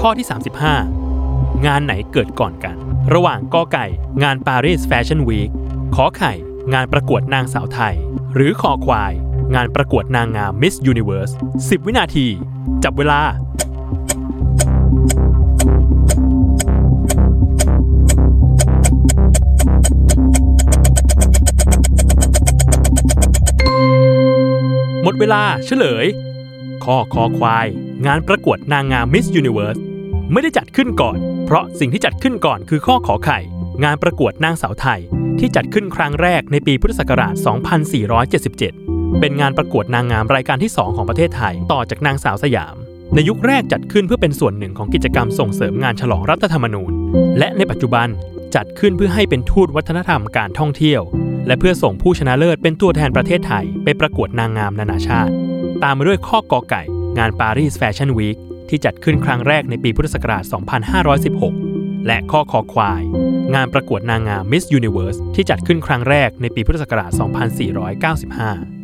ข้อที่ 35 งานไหนเกิดก่อนกัน ระหว่างกอไก่ งานปารีสแฟชั่นวีคขอไข่ งานประกวดนางสาวไทย หรือคอควาย งานประกวดนางงามมิสยูนิเวิร์ส10 วินาที จับเวลาหมดเวลาเฉลย ข้อคอควาย งานประกวดนางงามมิสยูนิเวิร์ส ไม่ได้จัดขึ้นก่อน เพราะสิ่งที่จัดขึ้นก่อนคือข้อขอไข่ งานประกวดนางสาวไทย ที่จัดขึ้นครั้งแรกในปีพุทธศักราช 2477 เป็นงานประกวดนางงามรายการที่ 2 ของประเทศไทย ต่อจากนางสาวสยาม ในยุคแรกจัดขึ้นเพื่อเป็นส่วนหนึ่งของกิจกรรมส่งเสริมงานฉลองรัฐธรรมนูญ และในปัจจุบันจัดขึ้นเพื่อให้เป็นทูตวัฒนธรรมการท่องเที่ยว และเพื่อส่งผู้ชนะเลิศเป็นตัวแทนประเทศไทย ไปประกวดนางงามนานาชาติ ตามมาด้วยข้อกอไก่ งานปารีสแฟชั่นวีค ที่จัดขึ้นครั้งแรกในปีพุทธศักราช 2516 และข้อคอควาย งานประกวดนางงามมิสยูนิเวิร์สที่จัดขึ้นครั้งแรกในปีพุทธศักราช 2495